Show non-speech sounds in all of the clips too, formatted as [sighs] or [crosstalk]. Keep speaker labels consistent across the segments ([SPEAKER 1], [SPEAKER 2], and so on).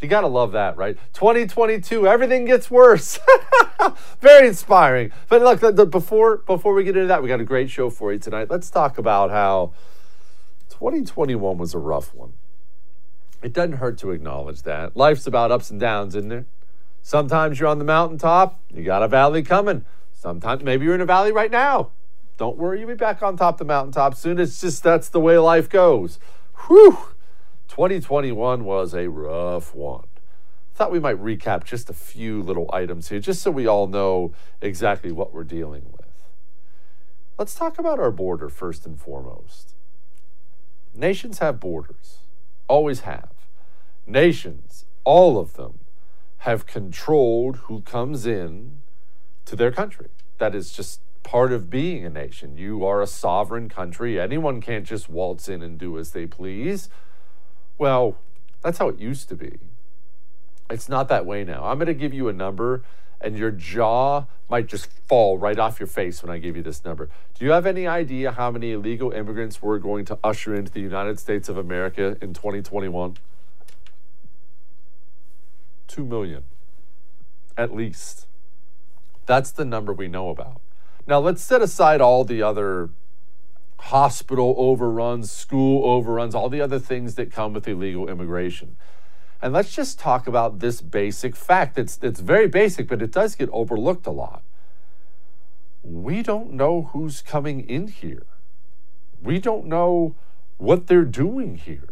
[SPEAKER 1] You got to love that, right? 2022, everything gets worse. [laughs] Very inspiring. But look, the, the, before before we get into that, we got a great show for you tonight. Let's talk about how 2021 was a rough one. It doesn't hurt to acknowledge that. Life's about ups and downs, isn't it? Sometimes you're on the mountaintop, you got a valley coming. Sometimes maybe you're in a valley right now. Don't worry, you'll be back on top of the mountaintop soon. It's just that's the way life goes. Whew. 2021 was a rough one. Thought we might recap just a few little items here, just so we all know exactly what we're dealing with. Let's talk about our border first and foremost. Nations have borders, always have. Nations, all of them, have controlled who comes in to their country. That is just part of being a nation. You are a sovereign country. Anyone can't just waltz in and do as they please. Well, that's how it used to be. It's not that way now. I'm going to give you a number, and your jaw might just fall right off your face when I give you this number. Do you have any idea how many illegal immigrants we're going to usher into the United States of America in 2021? Two million, at least. That's the number we know about. Now, let's set aside all the other hospital overruns, school overruns, all the other things that come with illegal immigration. And let's just talk about this basic fact. It's, it's very basic, but it does get overlooked a lot. We don't know who's coming in here. We don't know what they're doing here.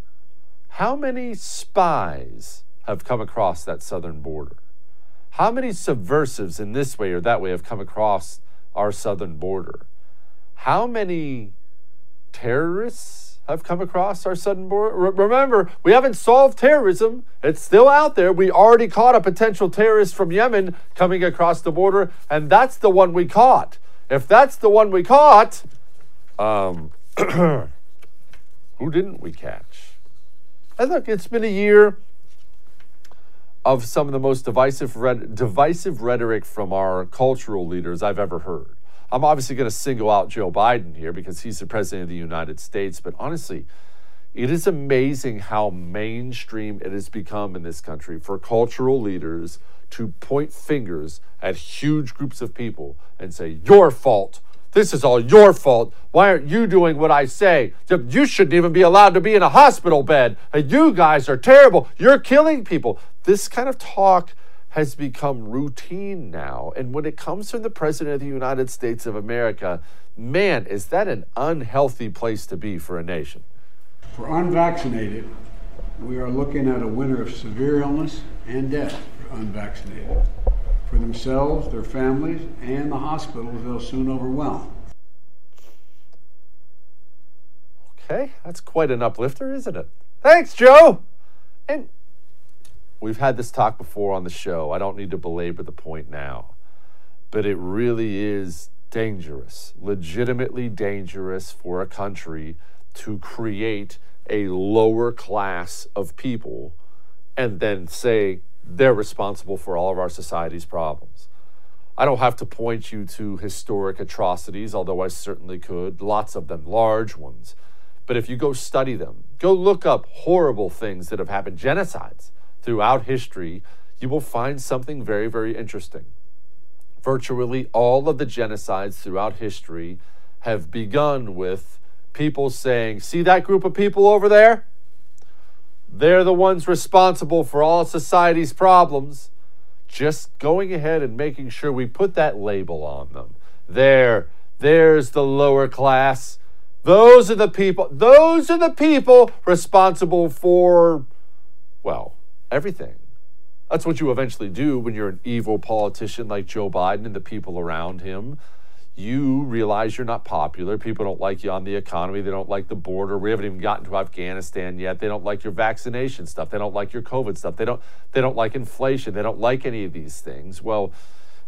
[SPEAKER 1] How many spies have come across that southern border? How many subversives in this way or that way have come across our southern border? How many terrorists have come across our southern border. remember, we haven't solved terrorism. It's still out there. We already caught a potential terrorist from Yemen coming across the border, and that's the one we caught. If that's the one we caught, um, [clears throat] who didn't we catch? And look, it's been a year of some of the most divisive, divisive rhetoric from our cultural leaders I've ever heard. I'm obviously going to single out Joe Biden here because he's the president of the United States, but honestly, it is amazing how mainstream it has become in this country for cultural leaders to point fingers at huge groups of people and say, Your fault. This is all your fault. Why aren't you doing what I say? You shouldn't even be allowed to be in a hospital bed. You guys are terrible. You're killing people. This kind of talk has become routine now. And when it comes from the President of the United States of America, man, is that an unhealthy place to be for a nation.
[SPEAKER 2] For unvaccinated, we are looking at a winter of severe illness and death for unvaccinated. For themselves, their families, and the hospitals they'll soon overwhelm.
[SPEAKER 1] Okay, that's quite an uplifter, isn't it? Thanks, Joe! And we've had this talk before on the show. I don't need to belabor the point now. But it really is dangerous, legitimately dangerous for a country to create a lower class of people and then say they're responsible for all of our society's problems. I don't have to point you to historic atrocities, although I certainly could, lots of them, large ones. But if you go study them, go look up horrible things that have happened, genocides throughout history, you will find something very, very interesting. Virtually all of the genocides throughout history have begun with people saying, See that group of people over there? They're the ones responsible for all society's problems. Just going ahead and making sure we put that label on them. There, there's the lower class. Those are the people, those are the people responsible for, well, everything. That's what you eventually do when you're an evil politician like Joe Biden and the people around him you realize you're not popular. People don't like you on the economy. They don't like the border. We haven't even gotten to Afghanistan yet. They don't like your vaccination stuff. They don't like your COVID stuff. They don't they don't like inflation. They don't like any of these things. Well,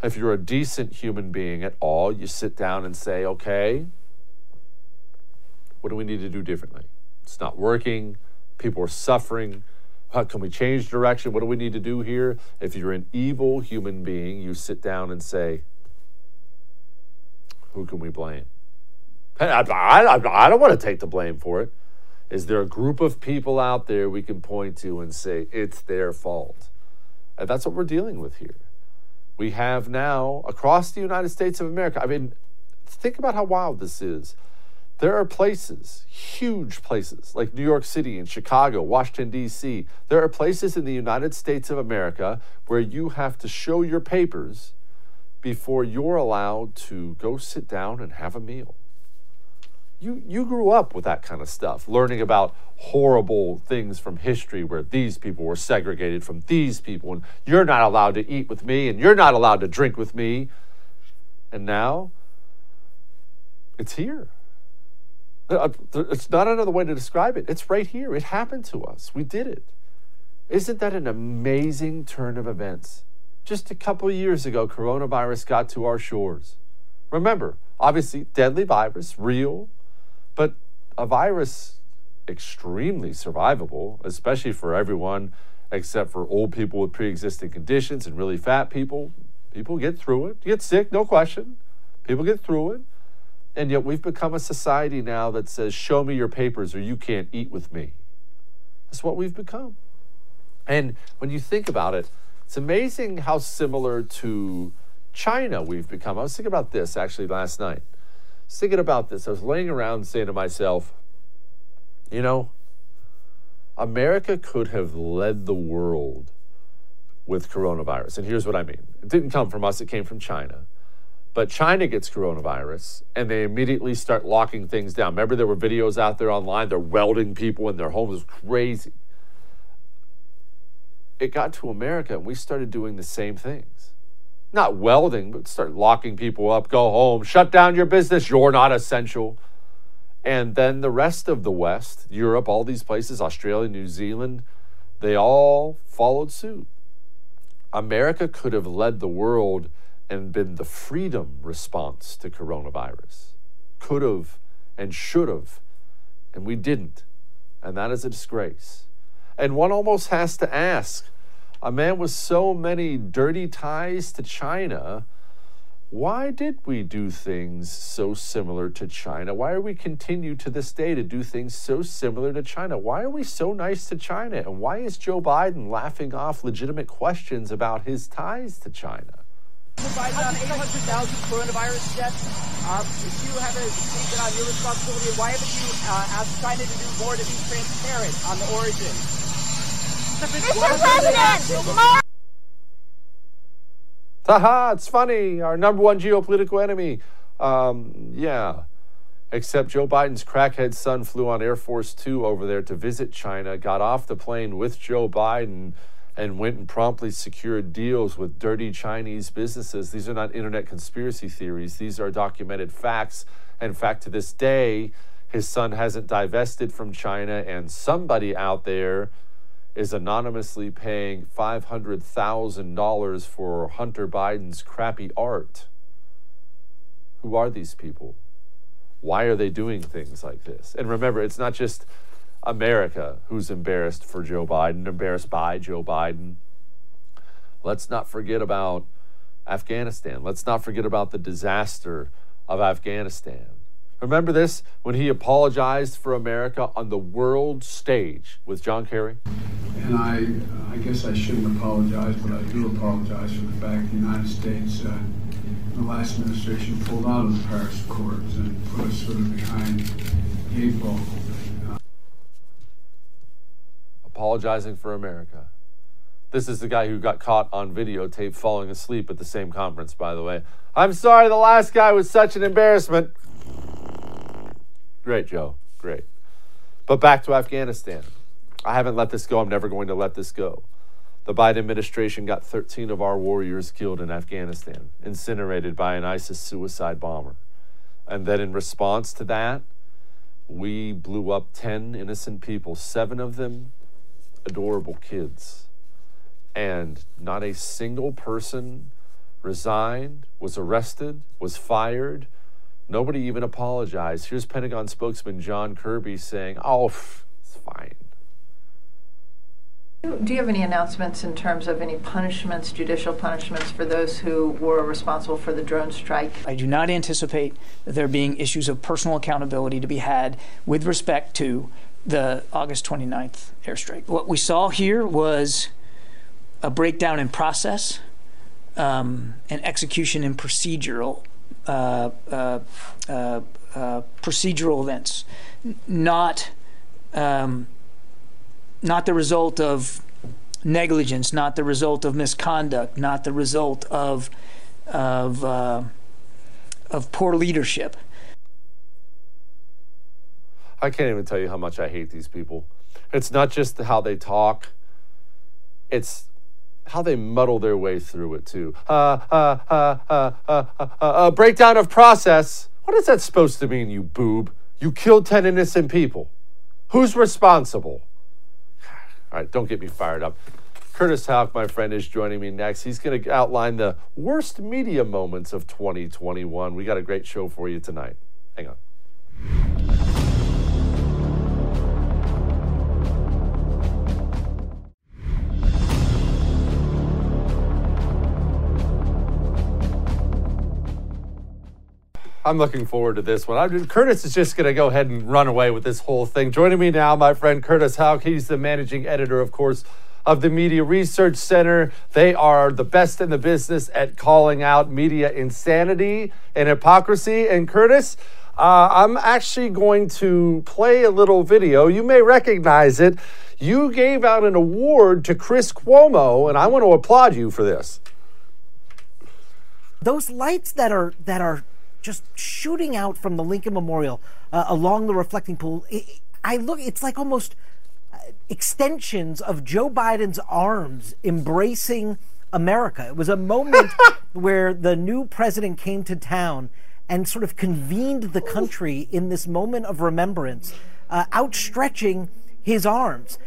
[SPEAKER 1] if you're a decent human being at all, you sit down and say, "Okay, what do we need to do differently? It's not working. People are suffering. How can we change direction? What do we need to do here?" If you're an evil human being, you sit down and say, who can we blame? I, I, I don't want to take the blame for it. Is there a group of people out there we can point to and say it's their fault? And that's what we're dealing with here. We have now across the United States of America, I mean, think about how wild this is. There are places, huge places, like New York City and Chicago, Washington, D.C. There are places in the United States of America where you have to show your papers before you're allowed to go sit down and have a meal. You, you grew up with that kind of stuff, learning about horrible things from history where these people were segregated from these people, and you're not allowed to eat with me, and you're not allowed to drink with me. And now it's here. Uh, it's not another way to describe it. It's right here. It happened to us. We did it. Isn't that an amazing turn of events? Just a couple years ago, coronavirus got to our shores. Remember, obviously, deadly virus, real, but a virus extremely survivable, especially for everyone except for old people with pre existing conditions and really fat people. People get through it, get sick, no question. People get through it. And yet we've become a society now that says, show me your papers or you can't eat with me. That's what we've become. And when you think about it, it's amazing how similar to China we've become. I was thinking about this actually last night. I was thinking about this. I was laying around saying to myself, you know, America could have led the world with coronavirus. And here's what I mean it didn't come from us, it came from China. But China gets coronavirus and they immediately start locking things down. Remember, there were videos out there online, they're welding people in their homes. It crazy it got to America and we started doing the same things. Not welding, but start locking people up, go home, shut down your business, you're not essential. And then the rest of the West, Europe, all these places, Australia, New Zealand, they all followed suit. America could have led the world and been the freedom response to coronavirus. Could have and should have, and we didn't. And that is a disgrace. And one almost has to ask a man with so many dirty ties to China, why did we do things so similar to China? Why are we continue to this day to do things so similar to China? Why are we so nice to China? And why is Joe Biden laughing off legitimate questions about his ties to China?
[SPEAKER 3] Biden on 800,000 coronavirus deaths. Um, you have a statement on your responsibility. Why haven't you uh, asked China to do more to be transparent on the origin?
[SPEAKER 4] Mr. President,
[SPEAKER 1] Haha, it's funny. Our number one geopolitical enemy. Um, yeah. Except Joe Biden's crackhead son flew on Air Force Two over there to visit China, got off the plane with Joe Biden, and went and promptly secured deals with dirty Chinese businesses. These are not internet conspiracy theories, these are documented facts. In fact, to this day, his son hasn't divested from China, and somebody out there is anonymously paying $500,000 for Hunter Biden's crappy art. Who are these people? Why are they doing things like this? And remember, it's not just America who's embarrassed for Joe Biden, embarrassed by Joe Biden. Let's not forget about Afghanistan. Let's not forget about the disaster of Afghanistan. Remember this when he apologized for America on the world stage with John Kerry?
[SPEAKER 2] And I, I guess I shouldn't apologize, but I do apologize for the fact the United States, uh, the last administration, pulled out of the Paris Accords and put us sort of behind the eight ball. Uh,
[SPEAKER 1] Apologizing for America. This is the guy who got caught on videotape falling asleep at the same conference, by the way. I'm sorry, the last guy was such an embarrassment. Great, Joe. Great. But back to Afghanistan. I haven't let this go. I'm never going to let this go. The Biden administration got 13 of our warriors killed in Afghanistan, incinerated by an ISIS suicide bomber. And then, in response to that, we blew up 10 innocent people, seven of them adorable kids. And not a single person resigned, was arrested, was fired. Nobody even apologized. Here's Pentagon spokesman John Kirby saying, oh, it's fine.
[SPEAKER 5] Do you have any announcements in terms of any punishments, judicial punishments for those who were responsible for the drone strike?
[SPEAKER 6] I do not anticipate there being issues of personal accountability to be had with respect to the August 29th airstrike. What we saw here was a breakdown in process um, and execution in procedural uh, uh, uh, uh procedural events, not um, not the result of negligence, not the result of misconduct, not the result of of uh, of poor leadership.
[SPEAKER 1] I can't even tell you how much I hate these people. It's not just how they talk; it's how they muddle their way through it too. Uh, uh, uh, uh, uh, uh, uh, breakdown of process. What is that supposed to mean, you boob? You killed ten innocent people. Who's responsible? All right, don't get me fired up. Curtis Houck, my friend, is joining me next. He's going to outline the worst media moments of 2021. We got a great show for you tonight. Hang on. I'm looking forward to this one. I'm, Curtis is just going to go ahead and run away with this whole thing. Joining me now, my friend Curtis Houck. He's the managing editor, of course, of the Media Research Center. They are the best in the business at calling out media insanity and hypocrisy. And Curtis, uh, I'm actually going to play a little video. You may recognize it. You gave out an award to Chris Cuomo, and I want to applaud you for this.
[SPEAKER 7] Those lights that are that are just shooting out from the Lincoln Memorial uh, along the reflecting pool. It, I look, it's like almost uh, extensions of Joe Biden's arms embracing America. It was a moment [laughs] where the new president came to town and sort of convened the country in this moment of remembrance, uh, outstretching his arms.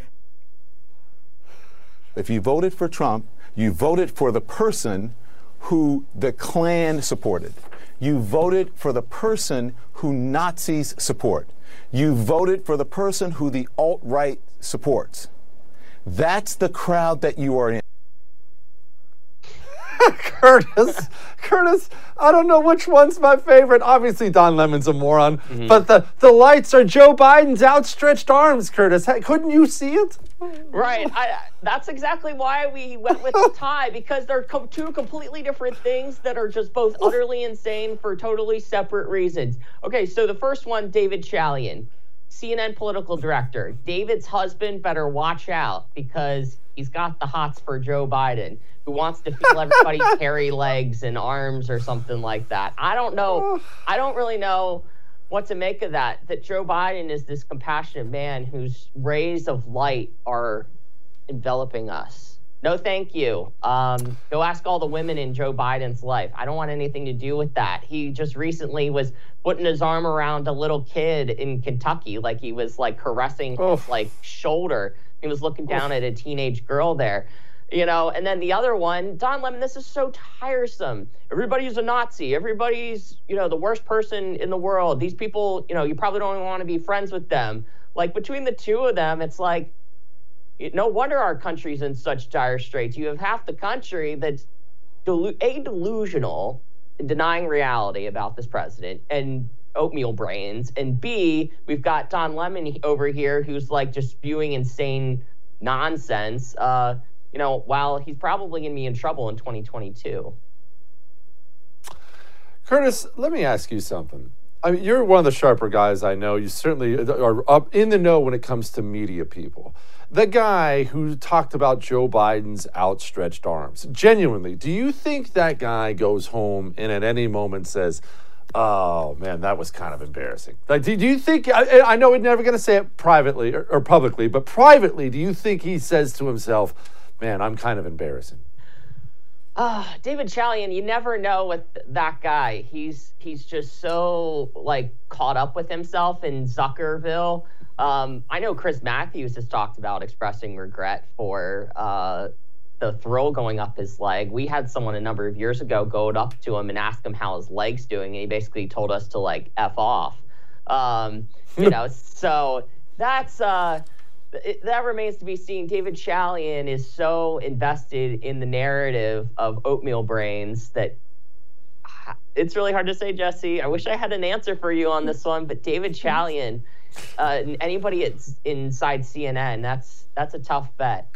[SPEAKER 8] If you voted for Trump, you voted for the person who the Klan supported. You voted for the person who Nazis support. You voted for the person who the alt right supports. That's the crowd that you are in. [laughs]
[SPEAKER 1] Curtis, Curtis, I don't know which one's my favorite. Obviously, Don Lemon's a moron,
[SPEAKER 4] Mm-hmm.
[SPEAKER 1] but the, the lights are Joe Biden's outstretched arms, Curtis. Hey, couldn't you see it?
[SPEAKER 4] Right. I, that's exactly why we went with the [laughs] tie because they're co- two completely different things that are just both utterly insane for totally separate reasons. Okay, so the first one, David Chalian, CNN political director. David's husband better watch out because he's got the hots for Joe Biden, who wants to feel everybody's [laughs] hairy legs and arms or something like that. I don't know. I don't really know what to make of that that joe biden is this compassionate man whose rays of light are enveloping us. No thank you. Um, go ask all the women in joe biden's life. I don't want anything to do with that. He just recently was putting his arm around a little kid in kentucky like he was like caressing his like shoulder he was looking down at a teenage girl there you know? And then the other one don lemon this is so tiresome. Everybody's a nazi. Everybody's you know the worst person in the world. These people you know you probably don't want to be friends with them. Like between the two of them it's like no wonder our country's in such dire straits. You have half the country that's delu- a delusional denying reality about this president and oatmeal brains and b we've got don lemon over here who's like just spewing insane nonsense uh you know, while he's probably going to be in trouble in 2022.
[SPEAKER 1] Curtis, let me ask you something. I mean, you're one of the sharper guys I know. You certainly are up in the know when it comes to media people. The guy who talked about Joe Biden's outstretched arms. Genuinely, do you think that guy goes home and at any moment says, "Oh man, that was kind of embarrassing"? Like, do, do you think? I, I know we're never going to say it privately or, or publicly, but privately, do you think he says to himself, "Man, I'm kind of embarrassing"?
[SPEAKER 4] Uh, David Chalian, you never know with that guy. He's he's just so like caught up with himself in Zuckerville. Um, I know Chris Matthews has talked about expressing regret for uh, the throw going up his leg. We had someone a number of years ago go up to him and ask him how his leg's doing, and he basically told us to like f off. Um, you know, [laughs] so that's uh, it, that remains to be seen. David Chalian is so invested in the narrative of oatmeal brains that [sighs] it's really hard to say, Jesse. I wish I had an answer for you on this one, but David Chalian, uh, anybody at, inside CNN, that's that's a tough bet.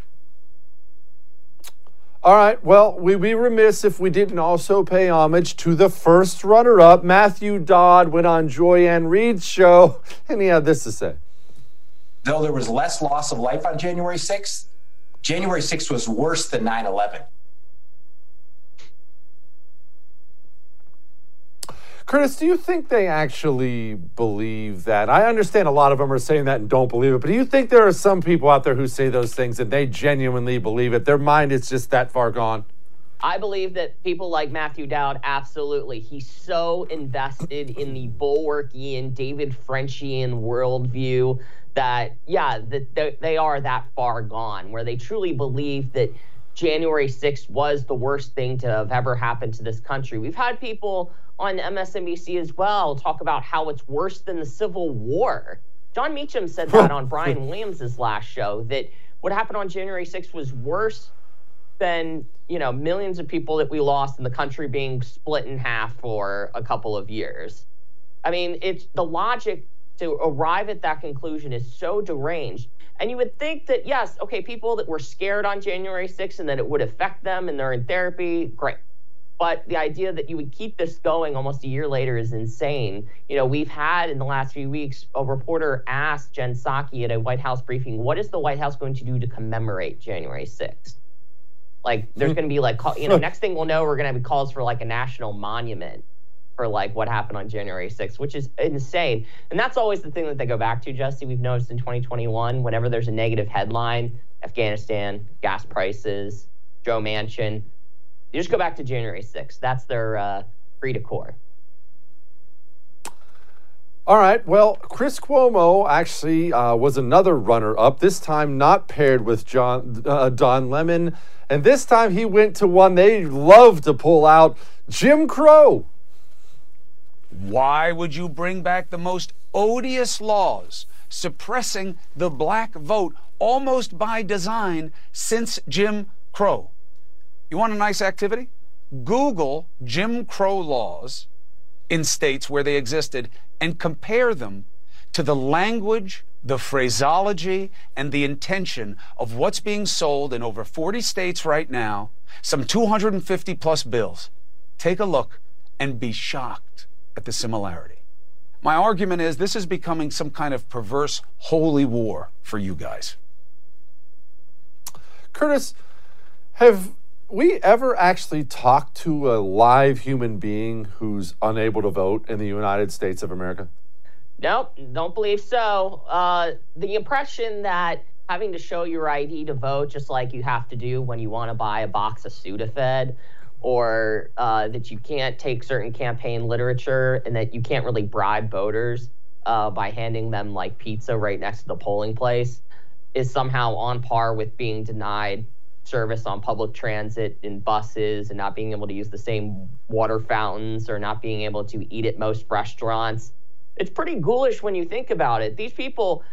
[SPEAKER 1] All right. Well, we'd be remiss if we didn't also pay homage to the first runner up. Matthew Dowd went on Joy-Ann Reid's show, [laughs] and he had this to say.
[SPEAKER 9] Though there was less loss of life on January 6th, January 6th was worse than 9 11.
[SPEAKER 1] Curtis, do you think they actually believe that? I understand a lot of them are saying that and don't believe it, but do you think there are some people out there who say those things and they genuinely believe it? Their mind is just that far gone?
[SPEAKER 4] I believe that people like Matthew Dowd, absolutely. He's so invested in the Bulwarkian, David Frenchian worldview that, yeah, that they are that far gone, where they truly believe that January 6th was the worst thing to have ever happened to this country. We've had people on MSNBC as well talk about how it's worse than the Civil War. Jon Meacham said that on Brian [laughs] Williams' last show that what happened on January 6th was worse than you know millions of people that we lost in the country being split in half for a couple of years. I mean, it's the logic to arrive at that conclusion is so deranged. And you would think that yes, okay, people that were scared on January 6th and that it would affect them and they're in therapy, great. But the idea that you would keep this going almost a year later is insane. You know, we've had in the last few weeks a reporter asked Jen Psaki at a White House briefing, what is the White House going to do to commemorate January 6th? Like, there's hmm. going to be like, you know, [laughs] next thing we'll know, we're going to have calls for like a national monument for like what happened on January 6th, which is insane. And that's always the thing that they go back to, Jesse. We've noticed in 2021, whenever there's a negative headline, Afghanistan, gas prices, Joe Manchin, you just go back to January 6th. That's their uh, free to core.
[SPEAKER 1] All right. Well, Chris Cuomo actually uh, was another runner up, this time not paired with John uh, Don Lemon. And this time he went to one they love to pull out Jim Crow.
[SPEAKER 10] Why would you bring back the most odious laws suppressing the black vote almost by design since Jim Crow? You want a nice activity? Google Jim Crow laws in states where they existed and compare them to the language, the phraseology, and the intention of what's being sold in over 40 states right now, some 250 plus bills. Take a look and be shocked at the similarity. My argument is this is becoming some kind of perverse holy war for you guys.
[SPEAKER 1] Curtis, have we ever actually talked to a live human being who's unable to vote in the United States of America?
[SPEAKER 4] Nope, don't believe so. Uh, the impression that having to show your ID to vote, just like you have to do when you want to buy a box of Sudafed, or uh, that you can't take certain campaign literature and that you can't really bribe voters uh, by handing them like pizza right next to the polling place, is somehow on par with being denied service on public transit and buses and not being able to use the same water fountains or not being able to eat at most restaurants. It's pretty ghoulish when you think about it. These people,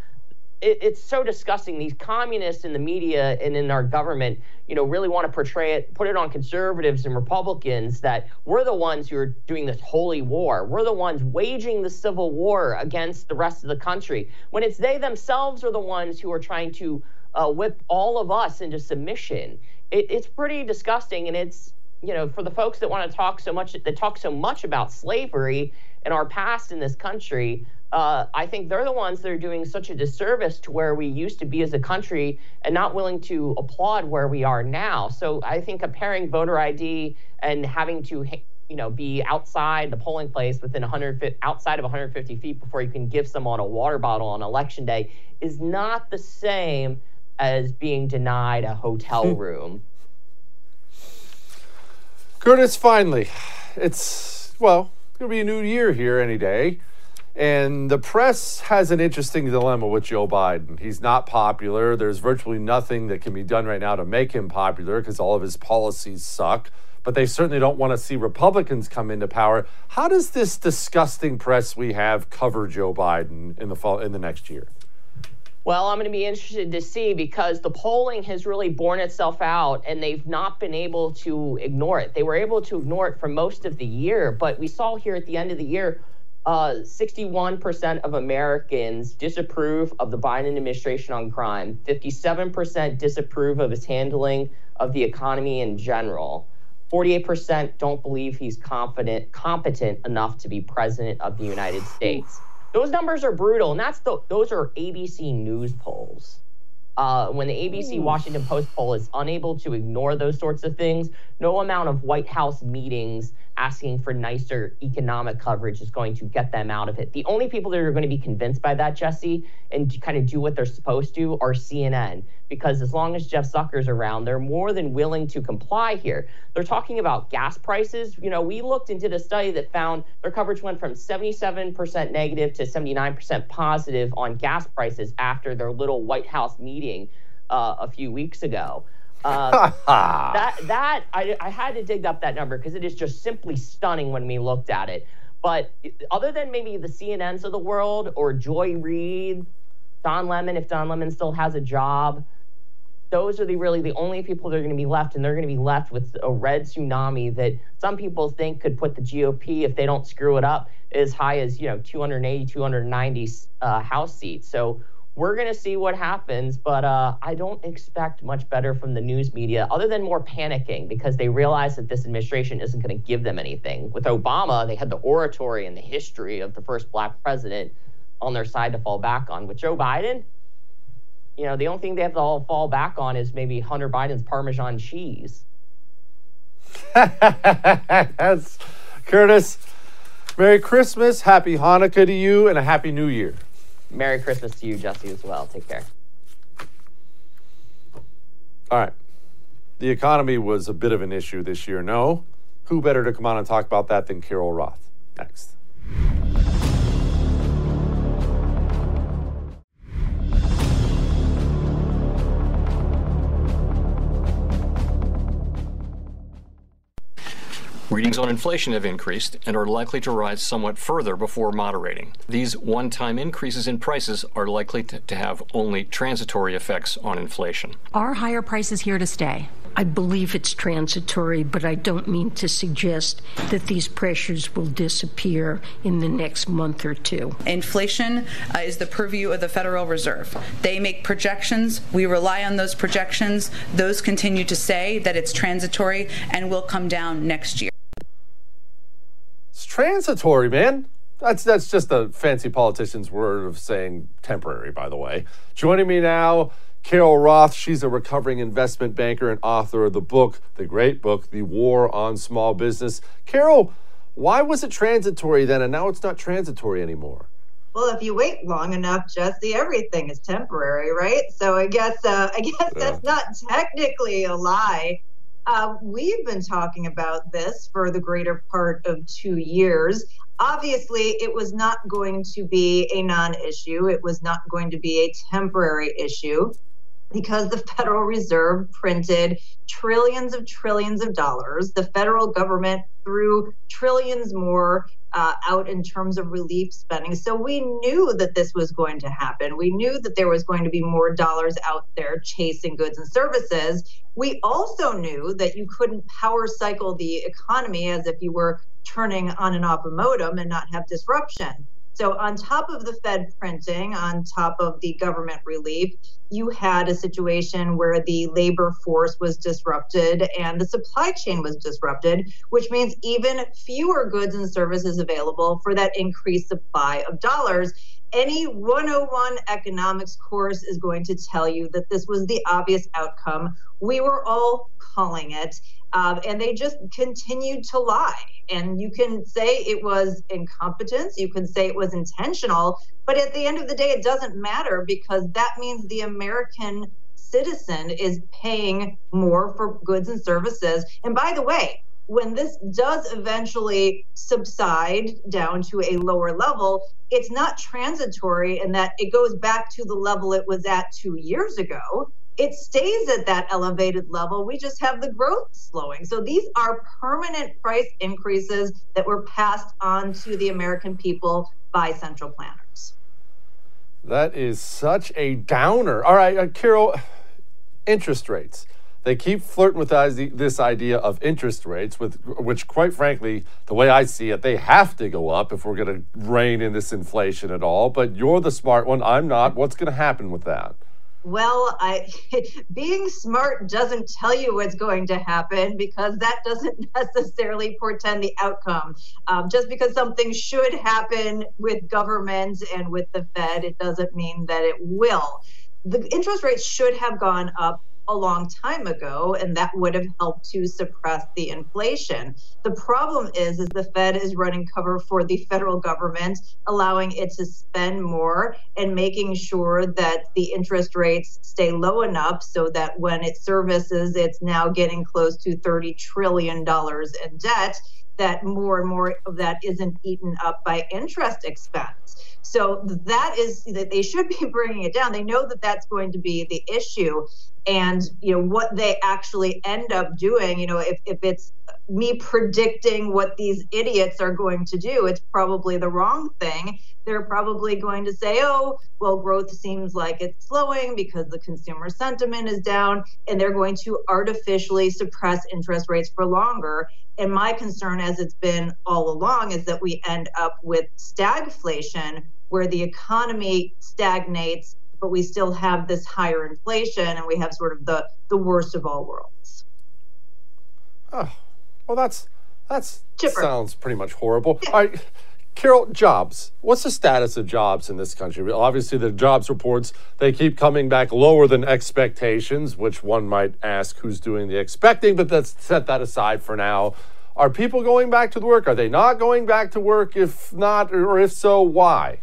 [SPEAKER 4] it, it's so disgusting. These communists in the media and in our government, you know, really want to portray it, put it on conservatives and Republicans that we're the ones who are doing this holy war. We're the ones waging the civil war against the rest of the country when it's they themselves are the ones who are trying to uh, whip all of us into submission. It, it's pretty disgusting, and it's you know for the folks that want to talk so much that talk so much about slavery and our past in this country. Uh, I think they're the ones that are doing such a disservice to where we used to be as a country and not willing to applaud where we are now. So I think comparing voter ID and having to you know be outside the polling place within 100 feet, outside of 150 feet before you can give someone a water bottle on election day is not the same as being denied a hotel hmm. room.
[SPEAKER 1] Curtis, finally, it's, well, it's going to be a new year here any day. And the press has an interesting dilemma with Joe Biden. He's not popular. There's virtually nothing that can be done right now to make him popular because all of his policies suck. But they certainly don't want to see Republicans come into power. How does this disgusting press we have cover Joe Biden in the fall in the next year?
[SPEAKER 4] Well, I'm going to be interested to see because the polling has really borne itself out and they've not been able to ignore it. They were able to ignore it for most of the year, but we saw here at the end of the year uh, 61% of Americans disapprove of the Biden administration on crime, 57% disapprove of his handling of the economy in general. 48% don't believe he's confident, competent enough to be president of the United States. Those numbers are brutal, and that's the those are ABC News polls. Uh, when the ABC Washington Post poll is unable to ignore those sorts of things, no amount of White House meetings asking for nicer economic coverage is going to get them out of it. The only people that are going to be convinced by that, Jesse, and kind of do what they're supposed to are CNN, because as long as Jeff Zucker's around, they're more than willing to comply here. They're talking about gas prices. You know, we looked and did a study that found their coverage went from 77% negative to 79% positive on gas prices after their little White House meeting uh, a few weeks ago. Um, [laughs] that that I, I had to dig up that number because it is just simply stunning when we looked at it. But other than maybe the CNNs of the world or Joy Reid, Don Lemon, if Don Lemon still has a job, those are the really the only people that are going to be left, and they're going to be left with a red tsunami that some people think could put the GOP, if they don't screw it up, as high as you know 280, 290 uh, House seats. So we're going to see what happens, but uh, I don't expect much better from the news media other than more panicking because they realize that this administration isn't going to give them anything. With Obama, they had the oratory and the history of the first black president on their side to fall back on. With Joe Biden, you know, the only thing they have to all fall back on is maybe Hunter Biden's Parmesan cheese. [laughs]
[SPEAKER 1] That's Curtis. Merry Christmas, Happy Hanukkah to you, and a Happy New Year.
[SPEAKER 4] Merry Christmas to you, Jesse, as well. Take care.
[SPEAKER 1] All right. The economy was a bit of an issue this year, no? Who better to come on and talk about that than Carol Roth? Next.
[SPEAKER 11] Readings on inflation have increased and are likely to rise somewhat further before moderating. These one time increases in prices are likely to, to have only transitory effects on inflation.
[SPEAKER 12] Are higher prices here to stay? I believe it's transitory, but I don't mean to suggest that these pressures will disappear in the next month or two.
[SPEAKER 13] Inflation uh, is the purview of the Federal Reserve. They make projections. We rely on those projections. Those continue to say that it's transitory and will come down next year.
[SPEAKER 1] Transitory, man. That's that's just a fancy politician's word of saying temporary, by the way. Joining me now, Carol Roth. She's a recovering investment banker and author of the book, the great book, The War on Small Business. Carol, why was it transitory then and now it's not transitory anymore?
[SPEAKER 14] Well, if you wait long enough, Jesse, everything is temporary, right? So I guess uh, I guess yeah. that's not technically a lie. Uh, we've been talking about this for the greater part of two years. Obviously, it was not going to be a non issue. It was not going to be a temporary issue because the Federal Reserve printed trillions of trillions of dollars. The federal government threw trillions more uh, out in terms of relief spending. So we knew that this was going to happen. We knew that there was going to be more dollars out there chasing goods and services. We also knew that you couldn't power cycle the economy as if you were turning on and off a modem and not have disruption. So, on top of the Fed printing, on top of the government relief, you had a situation where the labor force was disrupted and the supply chain was disrupted, which means even fewer goods and services available for that increased supply of dollars. Any 101 economics course is going to tell you that this was the obvious outcome. We were all calling it. Um, and they just continued to lie. And you can say it was incompetence, you can say it was intentional, but at the end of the day, it doesn't matter because that means the American citizen is paying more for goods and services. And by the way, when this does eventually subside down to a lower level, it's not transitory in that it goes back to the level it was at two years ago it stays at that elevated level. We just have the growth slowing. So these are permanent price increases that were passed on to the American people by central planners.
[SPEAKER 1] That is such a downer. All right, uh, Carol, interest rates. They keep flirting with this idea of interest rates, with which, quite frankly, the way I see it, they have to go up if we're going to rein in this inflation at all. But you're the smart one. I'm not. What's going to happen with that?
[SPEAKER 14] Well i [laughs] being smart doesn't tell you what's going to happen because that doesn't [laughs] necessarily portend the outcome. Um, just because something should happen with governments and with the fed it doesn't mean that it will. The interest rates should have gone up a long time ago, and that would have helped to suppress the inflation. The problem is, is the Fed is running cover for the federal government, allowing it to spend more and making sure that the interest rates stay low enough so that when it services, it's now getting close to $30 trillion in debt that more and more of that isn't eaten up by interest expense. So that is that they should be [laughs] bringing it down. They know that that's going to be the issue. And you know what they actually end up doing you know if, if it's me predicting what these idiots are going to do it's probably the wrong thing. They're probably going to say oh well growth seems like it's slowing because the consumer sentiment is down and they're going to artificially suppress interest rates for longer. And my concern as it's been all along is that we end up with stagflation where the economy stagnates but we still have this higher inflation and we have sort of the, the worst of all worlds.
[SPEAKER 1] Oh, well, that's that's sounds pretty much horrible. All right, Carol, jobs. What's the status of jobs in this country? Obviously, the jobs reports they keep coming back lower than expectations, which one might ask who's doing the expecting. But let's set that aside for now. Are people going back to work? Are they not going back to work? If not, or if so, why?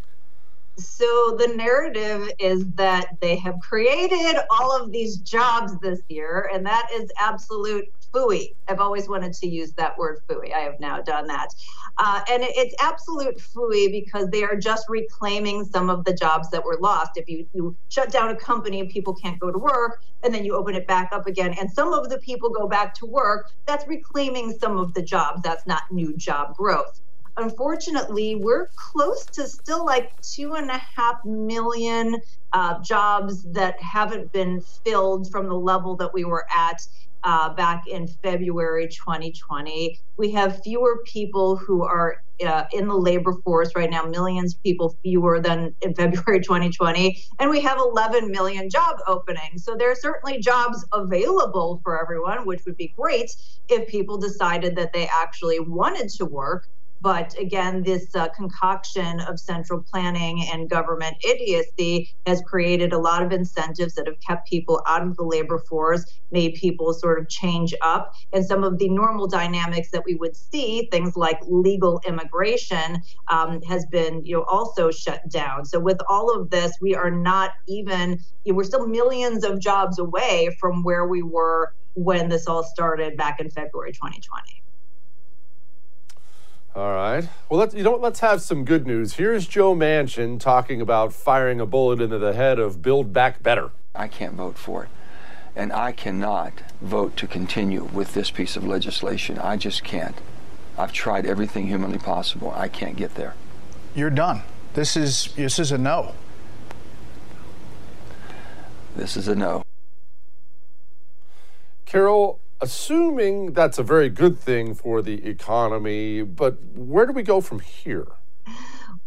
[SPEAKER 14] So the narrative is that they have created all of these jobs this year, and that is absolute fooey. I've always wanted to use that word fooey. I have now done that. Uh, and it's absolute fooey because they are just reclaiming some of the jobs that were lost. If you, you shut down a company and people can't go to work, and then you open it back up again, and some of the people go back to work, that's reclaiming some of the jobs. That's not new job growth unfortunately, we're close to still like two and a half million uh, jobs that haven't been filled from the level that we were at uh, back in February 2020. We have fewer people who are uh, in the labor force right now, millions of people fewer than in [laughs] February 2020. And we have 11 million job openings. So there are certainly jobs available for everyone, which would be great if people decided that they actually wanted to work. But again, this uh, concoction of central planning and government idiocy has created a lot of incentives that have kept people out of the labor force, made people sort of change up. And some of the normal dynamics that we would see, things like legal immigration, um, has been you know also shut down. So with all of this, we are not even you know, we're still millions of jobs away from where we were when this all started back in February 2020.
[SPEAKER 1] All right. Well, let's you know what, let's have some good news. Here's Joe Manchin talking about firing a bullet into the head of Build Back Better.
[SPEAKER 15] I can't vote for it. And I cannot vote to continue with this piece of legislation. I just can't. I've tried everything humanly possible. I can't get there.
[SPEAKER 16] You're done. This is this is a no.
[SPEAKER 15] This is a no.
[SPEAKER 1] Carol, assuming that's a very good thing for the economy, but where do we go from here?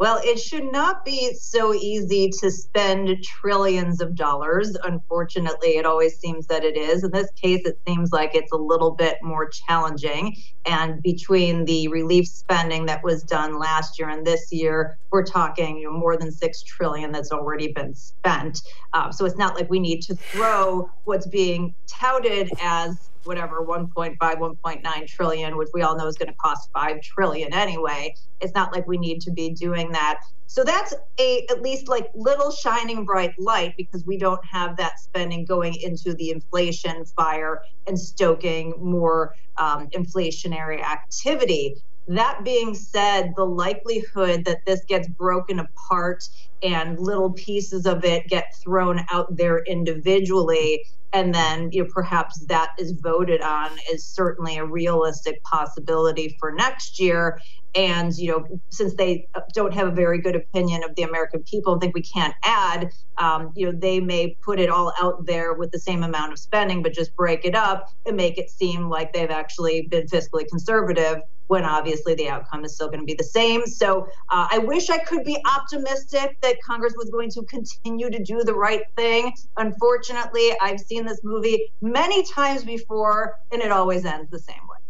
[SPEAKER 14] Well, it should not be so easy to spend trillions of dollars. Unfortunately, it always seems that it is. In this case, it seems like it's a little bit more challenging. And between the relief spending that was done last year and this year, we're talking you know, more than six trillion that's already been spent. Uh, so it's not like we need to throw what's being touted as whatever 1.5 1.9 trillion which we all know is going to cost 5 trillion anyway. It's not like we need to be doing that. So that's a at least like little shining bright light because we don't have that spending going into the inflation fire and stoking more um, inflationary activity that being said, the likelihood that this gets broken apart and little pieces of it get thrown out there individually and then you know perhaps that is voted on is certainly a realistic possibility for next year and you know since they don't have a very good opinion of the american people and think we can't add um, you know they may put it all out there with the same amount of spending but just break it up and make it seem like they've actually been fiscally conservative when obviously the outcome is still going to be the same. So uh, I wish I could be optimistic that Congress was going to continue to do the right thing. Unfortunately, I've seen this movie many times before, and it always ends the same way.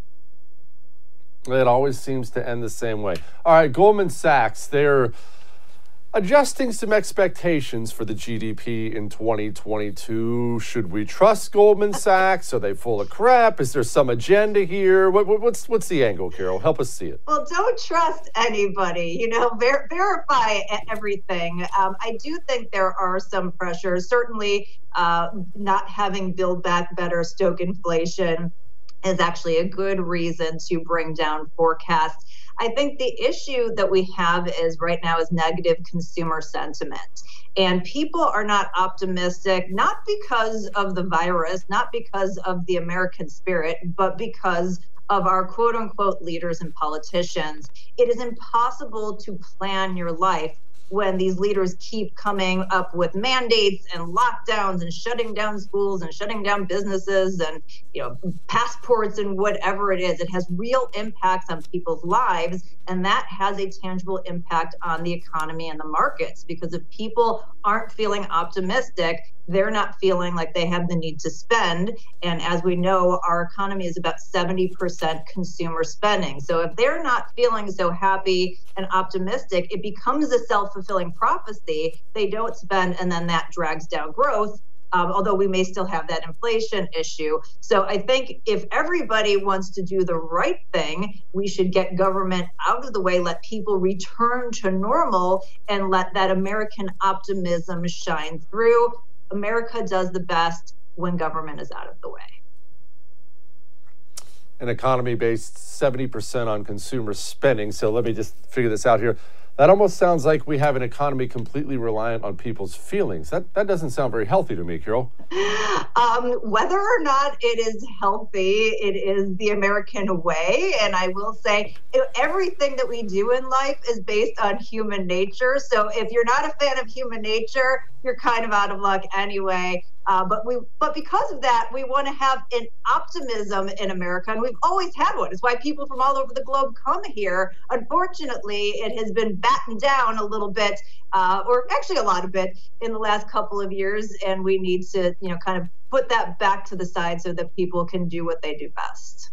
[SPEAKER 1] It always seems to end the same way. All right, Goldman Sachs, they're adjusting some expectations for the GDP in 2022. Should we trust Goldman Sachs? Are they full of crap? Is there some agenda here? What, what, what's what's the angle, Carol? Help us see it.
[SPEAKER 14] Well, don't trust anybody. You know, ver- verify everything. Um, I do think there are some pressures. Certainly, uh, not having Build Back Better stoke inflation is actually a good reason to bring down forecasts. I think the issue that we have is right now is negative consumer sentiment. And people are not optimistic, not because of the virus, not because of the American spirit, but because of our quote unquote leaders and politicians. It is impossible to plan your life when these leaders keep coming up with mandates and lockdowns and shutting down schools and shutting down businesses and you know passports and whatever it is it has real impacts on people's lives. And that has a tangible impact on the economy and the markets because if people aren't feeling optimistic they're not feeling like they have the need to spend. And as we know, our economy is about 70% consumer spending. So if they're not feeling so happy and optimistic, it becomes a self fulfilling prophecy. They don't spend, and then that drags down growth. Um, although we may still have that inflation issue. So I think if everybody wants to do the right thing, we should get government out of the way, let people return to normal, and let that American optimism shine through. America does the best when government is out of the way.
[SPEAKER 1] An economy based 70% on consumer spending. So let me just figure this out here. That almost sounds like we have an economy completely reliant on people's feelings. That that doesn't sound very healthy to me, Carol.
[SPEAKER 14] Um, whether or not it is healthy, it is the American way. And I will say, everything that we do in life is based on human nature. So if you're not a fan of human nature, you're kind of out of luck anyway. Uh, but we, but because of that, we want to have an optimism in America, and we've always had one. It's why people from all over the globe come here. Unfortunately, it has been battened down a little bit, uh, or actually a lot of bit, in the last couple of years, and we need to, you know, kind of put that back to the side so that people can do what they do best.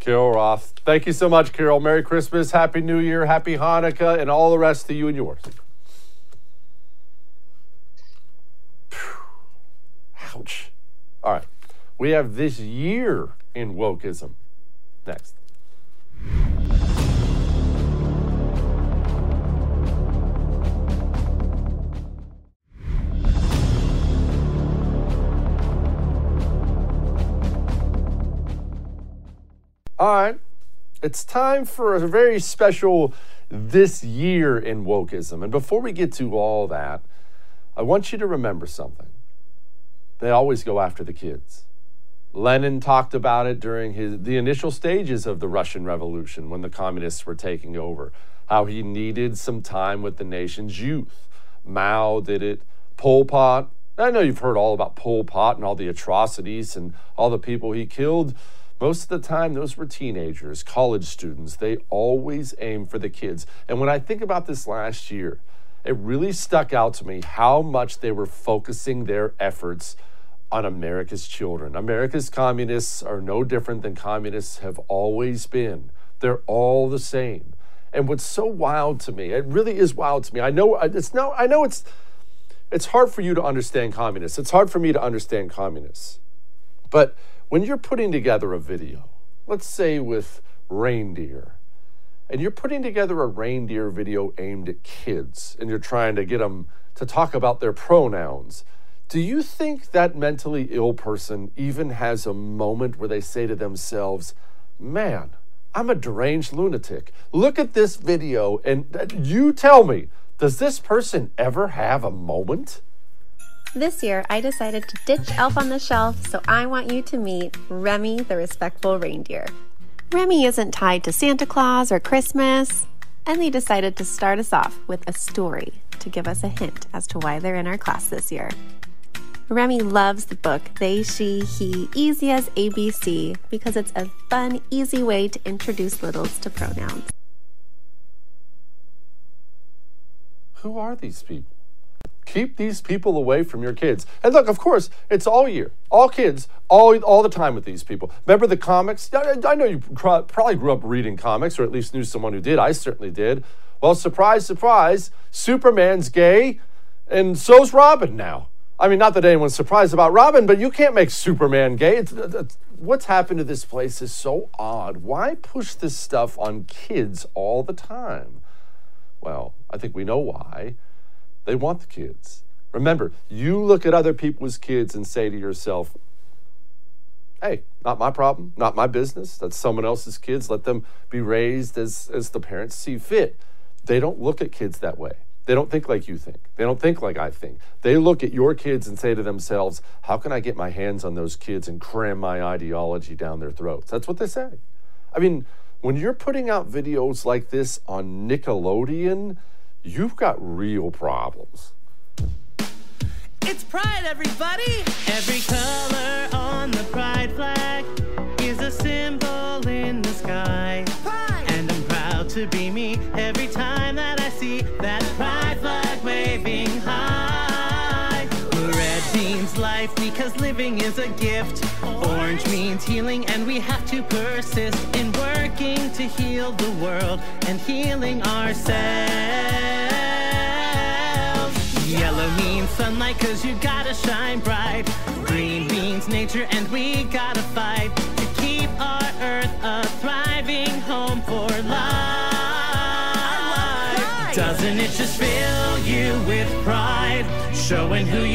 [SPEAKER 1] Carol Roth. Thank you so much, Carol. Merry Christmas, Happy New Year, Happy Hanukkah, and all the rest to you and yours. Ouch. All right. We have this year in wokeism. Next. All right. It's time for a very special this year in wokeism. And before we get to all that, I want you to remember something. They always go after the kids. Lenin talked about it during his, the initial stages of the Russian Revolution when the communists were taking over, how he needed some time with the nation's youth. Mao did it, Pol Pot. I know you've heard all about Pol Pot and all the atrocities and all the people he killed. Most of the time, those were teenagers, college students. They always aim for the kids. And when I think about this last year, it really stuck out to me how much they were focusing their efforts on America's children. America's communists are no different than communists have always been. They're all the same. And what's so wild to me, it really is wild to me. I know it's no I know it's it's hard for you to understand communists. It's hard for me to understand communists. But when you're putting together a video, let's say with reindeer, and you're putting together a reindeer video aimed at kids, and you're trying to get them to talk about their pronouns, do you think that mentally ill person even has a moment where they say to themselves, man, I'm a deranged lunatic. Look at this video, and uh, you tell me, does this person ever have a moment?
[SPEAKER 17] This year, I decided to ditch Elf on the Shelf, so I want you to meet Remy the Respectful Reindeer. Remy isn't tied to Santa Claus or Christmas, and they decided to start us off with a story to give us a hint as to why they're in our class this year. Remy loves the book They, She, He, Easy as ABC because it's a fun, easy way to introduce littles to pronouns.
[SPEAKER 1] Who are these people? Keep these people away from your kids. And look, of course, it's all year, all kids, all, all the time with these people. Remember the comics? I, I know you probably grew up reading comics, or at least knew someone who did. I certainly did. Well, surprise, surprise, Superman's gay, and so's Robin now. I mean, not that anyone's surprised about Robin, but you can't make Superman gay. It's, it's, what's happened to this place is so odd. Why push this stuff on kids all the time? Well, I think we know why. They want the kids. Remember, you look at other people's kids and say to yourself, hey, not my problem, not my business. That's someone else's kids. Let them be raised as, as the parents see fit. They don't look at kids that way. They don't think like you think. They don't think like I think. They look at your kids and say to themselves, how can I get my hands on those kids and cram my ideology down their throats? That's what they say. I mean, when you're putting out videos like this on Nickelodeon, you've got real problems.
[SPEAKER 18] It's Pride, everybody! Every color on the Pride flag is a symbol in the sky. Pride! And I'm proud to be me because living is a gift. Orange means healing, and we have to persist in working to heal the world and healing ourselves. Yellow means sunlight, cause you gotta shine bright. Green means nature, and we gotta fight to keep our earth a thriving home for life. Doesn't it just fill you with pride? Showing who you are on the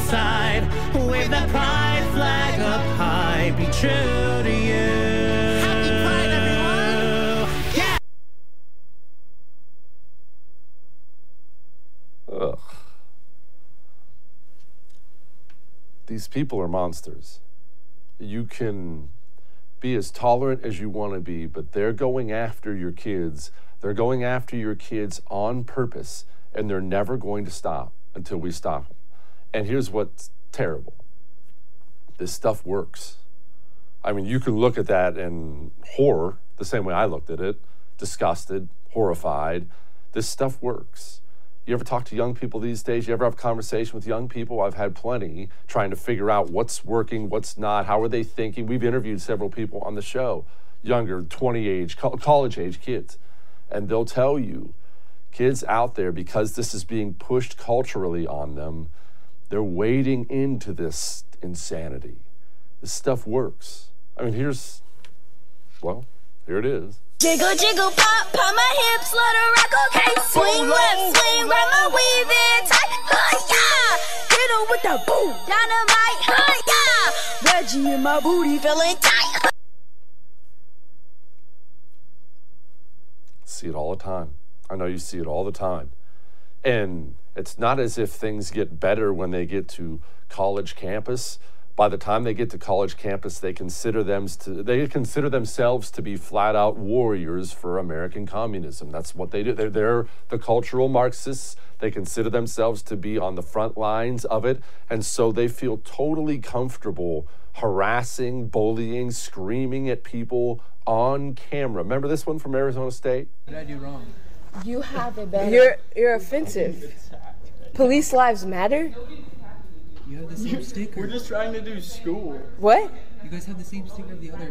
[SPEAKER 18] inside. Wave that pride flag up high, be true to you. Happy Pride, everyone! Yeah!
[SPEAKER 1] Ugh. These people are monsters. You can be as tolerant as you want to be, but they're going after your kids. They're going after your kids on purpose, and they're never going to stop. until we stop them. And here's what's terrible this stuff works. I mean, you can look at that in horror, the same way I looked at it, disgusted, horrified. This stuff works. You ever talk to young people these days? You ever have conversation with young people? I've had plenty trying to figure out what's working, what's not, how are they thinking. We've interviewed several people on the show, younger, 20 age, co- college age kids, and they'll tell you kids out there because this is being pushed culturally on them, they're wading into this insanity. This stuff works. I mean, here's, well, here it is.
[SPEAKER 19] Jiggle, jiggle, pop, pop my hips, let her rock, okay. Swing left, swing right, my weave in tight, huh, yeah. Hit her with the boom, dynamite, huh, yeah. Reggie in my booty feeling tight.
[SPEAKER 1] See it all the time. I know you see it all the time. And it's not as if things get better when they get to college campus. By the time they get to college campus, they consider them to, they consider themselves to be flat out warriors for American communism. That's what they do. They're, they're the cultural Marxists. They consider themselves to be on the front lines of it, and so they feel totally comfortable harassing, bullying, screaming at people on camera. Remember this one from Arizona State?
[SPEAKER 20] What did I do wrong?
[SPEAKER 21] You have a better.
[SPEAKER 20] You're you're offensive. Police lives matter.
[SPEAKER 22] You have the same sticker.
[SPEAKER 20] We're just trying to do school.
[SPEAKER 22] What? You guys have the same sticker of the other.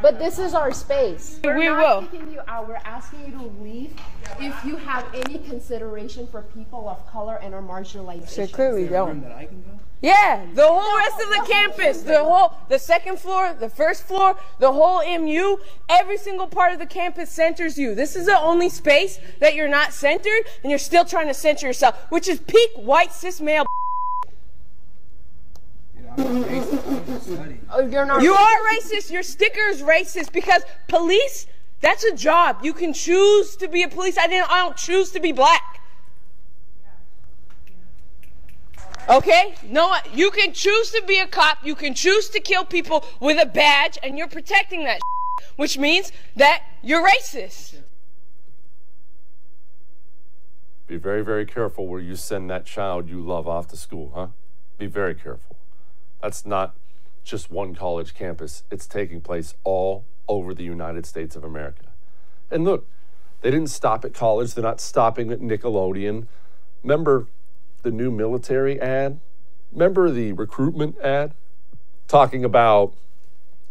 [SPEAKER 21] But this is our space.
[SPEAKER 20] We
[SPEAKER 21] We're
[SPEAKER 20] will.
[SPEAKER 21] kicking you out. We're asking you to leave if you have any consideration for people of color and our marginalized.
[SPEAKER 20] So
[SPEAKER 21] issues.
[SPEAKER 20] clearly don't. Yeah, the whole rest of the campus, the whole, the second floor, the first floor, the whole MU, every single part of the campus centers you. This is the only space that you're not centered, and you're still trying to center yourself, which is peak white cis male.
[SPEAKER 21] Oh, you're not.
[SPEAKER 20] You are racist. Your sticker is racist because police. That's a job. You can choose to be a police. I didn't. I don't choose to be black. Okay? No, you can choose to be a cop. You can choose to kill people with a badge, and you're protecting that, which means that you're racist.
[SPEAKER 1] Be very, very careful where you send that child you love off to school, huh? Be very careful. That's not just one college campus, it's taking place all over the United States of America. And look, they didn't stop at college, they're not stopping at Nickelodeon. Remember the new military ad? Remember the recruitment ad? Talking about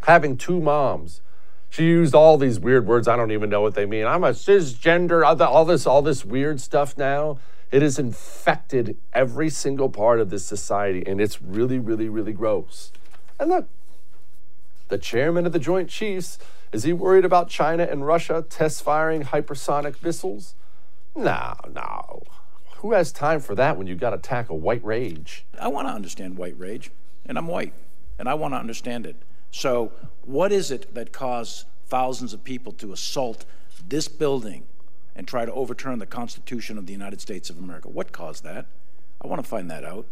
[SPEAKER 1] having two moms. She used all these weird words. I don't even know what they mean. I'm a cisgender, all this, all this weird stuff now. It has infected every single part of this society, and it's really, really, really gross. And look, the chairman of the Joint Chiefs, is he worried about China and Russia test firing hypersonic missiles? No, no. Who has time for that when you've got to tackle white rage?
[SPEAKER 23] I want to understand white rage, and I'm white, and I want to understand it. So, what is it that caused thousands of people to assault this building and try to overturn the Constitution of the United States of America? What caused that? I want to find that out.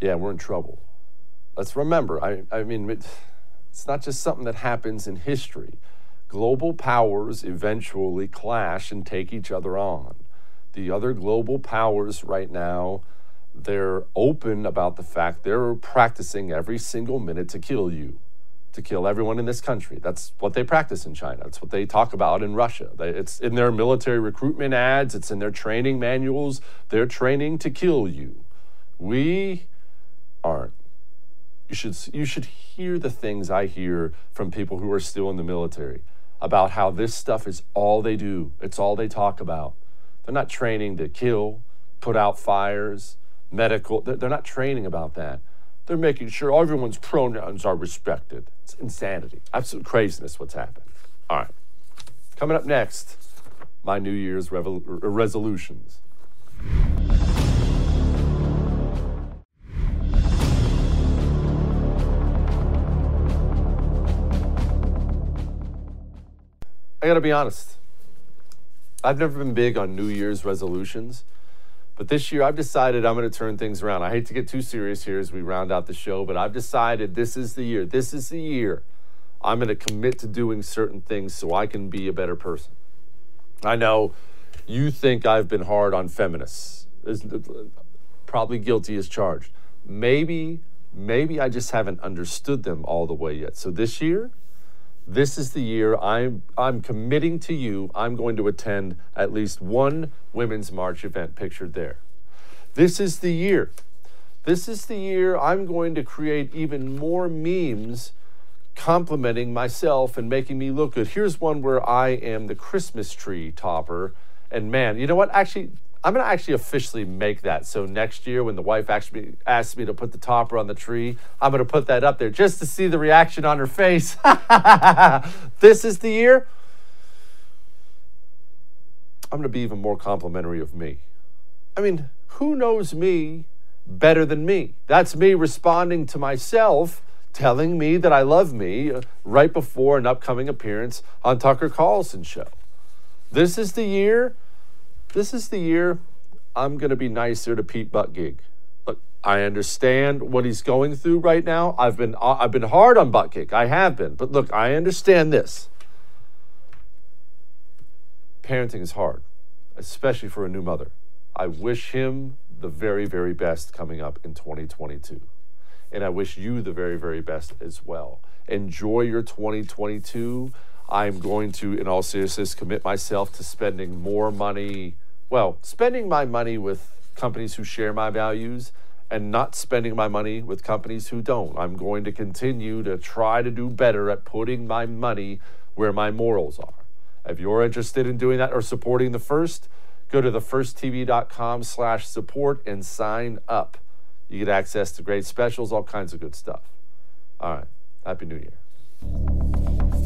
[SPEAKER 1] yeah, we're in trouble. Let's remember, I, I mean, it, it's not just something that happens in history. Global powers eventually clash and take each other on. The other global powers right now, they're open about the fact they're practicing every single minute to kill you, to kill everyone in this country. That's what they practice in China. That's what they talk about in Russia. It's in their military recruitment ads, it's in their training manuals. They're training to kill you. We aren't. You should you should hear the things I hear from people who are still in the military about how this stuff is all they do. It's all they talk about. They're not training to kill, put out fires, medical. They're, they're not training about that. They're making sure everyone's pronouns are respected. It's insanity, absolute craziness. What's happened? All right. Coming up next, my New Year's revol- uh, resolutions. I gotta be honest. I've never been big on New Year's resolutions, but this year I've decided I'm gonna turn things around. I hate to get too serious here as we round out the show, but I've decided this is the year. This is the year I'm gonna commit to doing certain things so I can be a better person. I know You think I've been hard on feminists. Uh, probably guilty as charged. Maybe, maybe I just haven't understood them all the way yet. So this year, this is the year I'm I'm committing to you. I'm going to attend at least one women's march event pictured there. This is the year. This is the year I'm going to create even more memes complimenting myself and making me look good. Here's one where I am the Christmas tree topper. And man, you know what? Actually, I'm going to actually officially make that. So next year, when the wife actually asks me to put the topper on the tree, I'm going to put that up there just to see the reaction on her face. [laughs] this is the year. I'm going to be even more complimentary of me. I mean, who knows me better than me? That's me responding to myself, telling me that I love me uh, right before an upcoming appearance on Tucker Carlson's show. This is the year. This is the year I'm going to be nicer to Pete Buttigieg. Look, I understand what he's going through right now. I've been I've been hard on Buttigieg. I have been, but look, I understand this. Parenting is hard, especially for a new mother. I wish him the very, very best coming up in 2022. And I wish you the very, very best as well. Enjoy your 2022. I'm going to, in all seriousness, commit myself to spending more money. Well, spending my money with companies who share my values and not spending my money with companies who don't. I'm going to continue to try to do better at putting my money where my morals are. If you're interested in doing that or supporting the first, go to thefirsttv.com slash support and sign up. You get access to great specials, all kinds of good stuff. All right. Happy New Year.